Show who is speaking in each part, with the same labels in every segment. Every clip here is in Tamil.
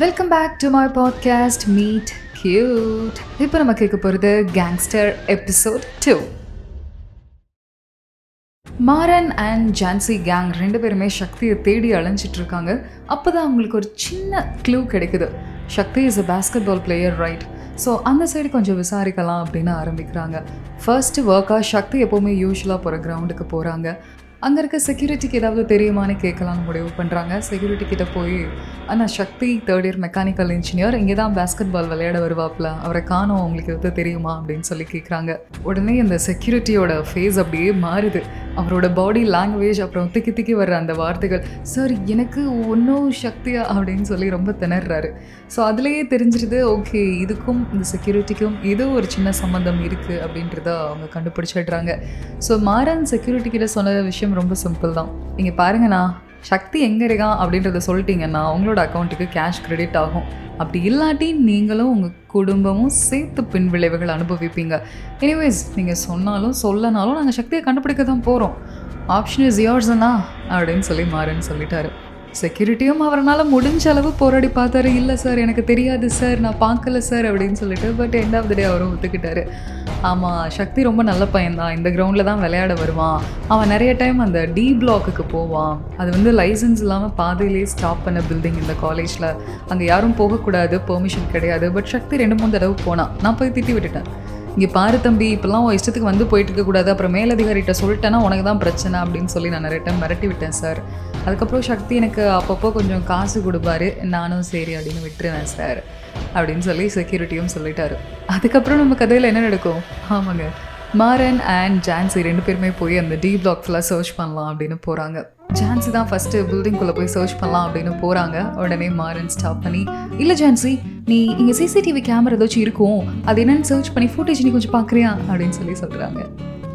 Speaker 1: Welcome back to my podcast meet cute இப்போ நம்ம கேட்க போகிறது gangster episode two Maran and Jhansi gang ரெண்டு பேருமே சக்தியை தேடி அலைஞ்சிட்டு இருக்காங்க. அப்போ தான் அவங்களுக்கு ஒரு சின்ன க்ளூ கிடைக்குது. Shakti is a basketball player right so அந்த சைடு கொஞ்சம் விசாரிக்கலாம் அப்படின்னு ஆரம்பிக்கிறாங்க. ஃபர்ஸ்ட் ஒர்க்காக சக்தி எப்போவுமே யூஸ்வலாக போகிற கிரவுண்டுக்கு போகிறாங்க அங்கே இருக்க செக்யூரிட்டிக்கு ஏதாவது தெரியுமான்னு கேட்கலாம்னு முடிவு பண்ணுறாங்க செக்யூரிட்டி கிட்ட போய் அண்ணா Shakti third year mechanical engineer இங்கே தான் பேஸ்கெட் பால் விளையாட வருவாப்ல. அவரை காணோம். உங்களுக்கு எதாவது தெரியுமா? அப்படின்னு சொல்லி கேட்குறாங்க உடனே அந்த செக்யூரிட்டியோட ஃபேஸ் அப்படியே மாறுது. அவரோட பாடி லாங்குவேஜ் அப்புறம் திக்கி திக்கி வர்ற அந்த வார்த்தைகள் சார் எனக்கு ஒன்றும் சக்தியா அப்படின்னு சொல்லி ரொம்ப திணறாரு. ஸோ அதுலேயே தெரிஞ்சிருது ஓகே இதுக்கும் இந்த செக்யூரிட்டிக்கும் ஏதோ ஒரு சின்ன சம்மந்தம் இருக்குது அப்படின்றத அவங்க கண்டுபிடிச்சிடுறாங்க. ஸோ மாறன் செக்யூரிட்டி கிட்ட சொன்ன விஷயம் ரொம்ப சிம்பிள் தான். நீங்கள் பாருங்கண்ணா. சக்தி எங்கே இருக்கான் அப்படின்றத சொல்லிட்டீங்கன்னா உங்களோட அக்கௌண்ட்டுக்கு கேஷ் கிரெடிட் ஆகும். அப்படி இல்லாட்டி நீங்களும் உங்கள் குடும்பமும் சேர்த்து பின் விளைவுகள் அனுபவிப்பீங்க. எனிவேஸ் நீங்கள் சொன்னாலும் சொல்லனாலும் நாங்கள் சக்தியை கண்டுபிடிக்க தான் போகிறோம் ஆப்ஷன் இஸ் யோர்ஸ்னா அப்படின்னு சொல்லி மாறன்னு சொல்லிட்டாரு. செக்யூரிட்டியும் அவரால் முடிஞ்ச அளவு போராடி பார்த்தாரு. இல்லை சார் எனக்கு தெரியாது சார் நான் பார்க்கல சார் அப்படின்னு சொல்லிட்டு but end of the day அவரும் ஒத்துக்கிட்டாரு. ஆமாம் சக்தி ரொம்ப நல்ல பையன்தான். இந்த கிரவுண்டில் தான் விளையாட வருவான். அவன் நிறைய டைம் அந்த டி பிளாக்குக்கு போவான். அது வந்து லைசன்ஸ் இல்லாமல் பாதையிலே ஸ்டாப் பண்ண பில்டிங் இந்த காலேஜில் அங்கே யாரும் போகக்கூடாது பெர்மிஷன் கிடையாது. பட் சக்தி ரெண்டு மூணு தடவை போனான். நான் போய் திட்டி விட்டுட்டேன். இங்கே பாரு தம்பி இப்போல்லாம் உன் இஷ்டத்துக்கு வந்து போயிட்டு இருக்கக்கூடாது. அப்புறம் மேலதிகாரிகிட்ட சொல்லிட்டேன்னா உனக்கு தான் பிரச்சனை அப்படின்னு சொல்லி நான் நிறைய டைம் மிரட்டி விட்டேன் சார். அதுக்கப்புறம் சக்தி எனக்கு அப்பப்போ கொஞ்சம் காசு கொடுப்பாரு. நானும் சரி அப்படின்னு விட்டுருவேன் சார். அப்படின்னு சொல்லி செக்யூரிட்டியும் சொல்லிட்டாரு. அதுக்கப்புறம் நம்ம கதையில் என்ன நடக்கும்? ஆமாங்க. மாரன் அண்ட் ஜான்சி ரெண்டு பேருமே போய் அந்த டி பிளாக் ஃபுல்லாக சர்ச் பண்ணலாம் அப்படின்னு போகிறாங்க ஜான்சி தான் ஃபஸ்ட்டு பில்டிங்குள்ளே போய் சர்ச் பண்ணலாம் அப்படின்னு போகிறாங்க உடனே மாரன் ஸ்டாப் பண்ணி இல்லை ஜான்சி நீ இங்கே சிசிடிவி கேமரா ஏதாச்சும் இருக்கும். அது என்னன்னு சர்ச் பண்ணி ஃபுட்டேஜ் நீ கொஞ்சம் பார்க்குறியா? அப்படின்னு சொல்லி சொல்கிறாங்க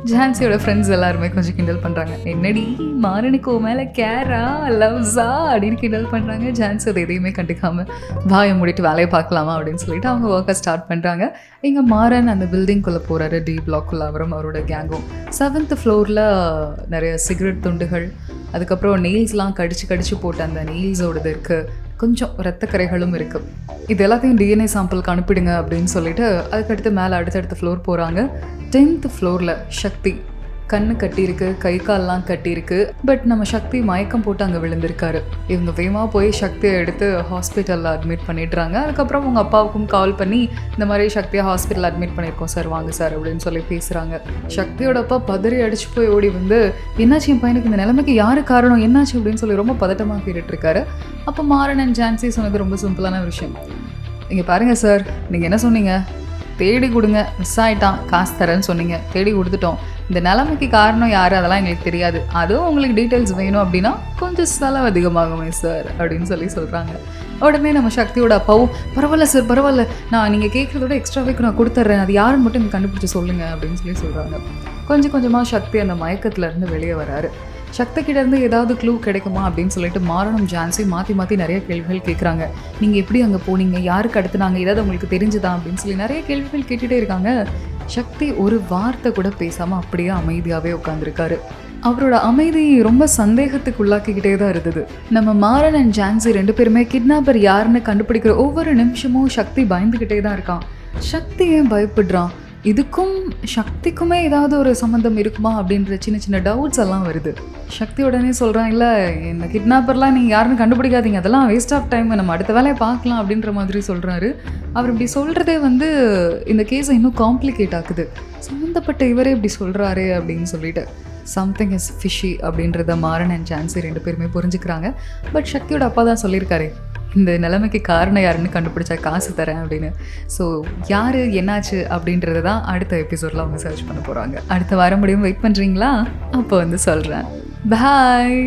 Speaker 1: ஜான்சியோட ஃப்ரெண்ட்ஸ் எல்லாருமே கொஞ்சம் கிண்டல் பண்ணுறாங்க என்னடி மாறனுக்கு உன் மேலே கேரா லவ்ஸா அப்படின்னு கிண்டல் பண்ணுறாங்க ஜான்சி அதை எதையுமே கண்டுக்காமல் வாயை மூடிட்டு வேலையை பார்க்கலாமா அப்படின்னு சொல்லிட்டு அவங்க ஒர்க்கை ஸ்டார்ட் பண்ணுறாங்க இங்கே மாறன் அந்த பில்டிங்குள்ளே போகிறாரு டி பிளாக்குள்ளே அவரும் அவரோட கேங்கும் செவன்த் ஃப்ளோரில் நிறைய சிகரெட் துண்டுகள் அதுக்கப்புறம் நெயில்ஸ்லாம் கடிச்சு கடிச்சு போட்ட அந்த நெயில்ஸோடது இருக்குது கொஞ்சம் ரத்தக்கரைகளும் இருக்குது இது எல்லாத்தையும் டிஎன்ஏ சாம்பிளுக்கு அனுப்பிடுங்க அப்படின்னு சொல்லிட்டு அதுக்கடுத்து மேலே அடுத்தடுத்த ஃப்ளோர் போகிறாங்க டென்த் ஃப்ளோரில் சக்தி. கண்ணு கட்டியிருக்கு கை கால்லாம் கட்டியிருக்கு. பட் நம்ம சக்தி மயக்கம் போட்டு அங்கே விழுந்திருக்காரு. இவங்க வேகமாக போய் சக்தியை எடுத்து ஹாஸ்பிட்டலில் அட்மிட் பண்ணிடுறாங்க. அதுக்கப்புறம் உங்கள் அப்பாவுக்கும் கால் பண்ணி இந்த மாதிரி சக்தியை ஹாஸ்பிட்டலில் அட்மிட் பண்ணியிருக்கோம் சார் வாங்க சார் அப்படின்னு சொல்லி பேசுகிறாங்க சக்தியோட அப்பா பதறி அடிச்சு போய் ஓடி வந்து என்னாச்சு என் பையனுக்கு இந்த நிலைமைக்கு யாரு காரணம்? என்னாச்சு? அப்படின்னு சொல்லி ரொம்ப பதட்டமாக கேட்டுட்ருக்காரு. அப்போ மாறன் அண்ட் ஜான்சி சொன்னது ரொம்ப சிம்பிளான விஷயம். இங்கே பாருங்கள் சார் நீங்கள் என்ன சொன்னீங்க? தேடி கொடுங்க மிஸ் ஆகிட்டான் காசு தரேன்னு சொன்னீங்க தேடி கொடுத்துட்டோம். இந்த நிலைமைக்கு காரணம் யார் அதெல்லாம் எங்களுக்கு தெரியாது. அதுவும் உங்களுக்கு டீட்டெயில்ஸ் வேணும் அப்படின்னா கொஞ்சம் செலவு அதிகமாகுமே சார் அப்படின்னு சொல்லி சொல்கிறாங்க உடனே நம்ம சக்தியோட அப்பாவும் பரவாயில்ல சார் பரவாயில்ல. நான் நீங்கள் கேட்குறதோட எக்ஸ்ட்ராவே நான் கொடுத்துட்றேன் அது யாருன்னு மட்டும் எனக்கு கண்டுபிடிச்சி சொல்லுங்கள் அப்படின்னு சொல்லி சொல்கிறாங்க கொஞ்சம் கொஞ்சமாக சக்தி அந்த மயக்கத்துலேருந்து வெளியே வராரு. சக்தி கிட்ட இருந்து ஏதாவது க்ளூ கிடைக்குமா அப்படின்னு சொல்லிட்டு மாறனும் ஜான்சி. மாற்றி மாற்றி நிறைய கேள்விகள் கேட்குறாங்க நீங்கள் எப்படி அங்கே போனீங்க? யாருக்கு அடுத்துனாங்க? ஏதாவது உங்களுக்கு தெரிஞ்சுதா அப்படின்னு சொல்லி நிறைய கேள்விகள் கேட்டுகிட்டே இருக்காங்க. சக்தி ஒரு வார்த்தை கூட பேசாமல் அப்படியே அமைதியாகவே உட்காந்துருக்காரு அவரோட அமைதி ரொம்ப சந்தேகத்துக்கு உள்ளாக்கிக்கிட்டே தான் இருந்தது. நம்ம மாறன் அண்ட் ஜான்சி ரெண்டு பேருமே கிட்னாப்பர் யாருன்னு கண்டுபிடிக்கிற ஒவ்வொரு நிமிஷமும் சக்தி பயந்துக்கிட்டே தான் இருக்கான். சக்தி ஏன் பயப்படுறான்? இதுக்கும் சக்திக்குமே ஏதாவது ஒரு சம்மந்தம் இருக்குமா அப்படின்ற சின்ன சின்ன டவுட்ஸ் எல்லாம் வருது. சக்தி உடனே சொல்கிறான் இல்லை இந்த கிட்னாப்பர்லாம் நீங்கள் யாருன்னு கண்டுபிடிக்காதீங்க. அதெல்லாம் வேஸ்ட் ஆஃப் டைம் நம்ம அடுத்த வேலையை பார்க்கலாம் அப்படின்ற மாதிரி சொல்கிறாரு அவர் இப்படி சொல்கிறதே வந்து இந்த கேஸை இன்னும் காம்ப்ளிகேட் ஆக்குது. சம்மந்தப்பட்ட இவரே இப்படி சொல்கிறாரு அப்படின்னு சொல்லிட்டு சம்திங் இஸ் ஃபிஷி அப்படின்றத மாறன் அண்ட் ஜான்சி ரெண்டு பேருமே புரிஞ்சுக்கிறாங்க. பட் சக்தியோட அப்பா தான் சொல்லியிருக்காரு இந்த நிலைமைக்கு காரணம் யாருன்னு கண்டுபிடிச்சா காசு தரேன் அப்படின்னு. ஸோ யார் என்னாச்சு அப்படின்றது தான் அடுத்த எபிசோடில் அவங்க சர்ச் பண்ண போகிறாங்க அடுத்த வாரம் முடியும். வெயிட் பண்ணுறீங்களா அப்போ வந்து சொல்கிறேன் பாய்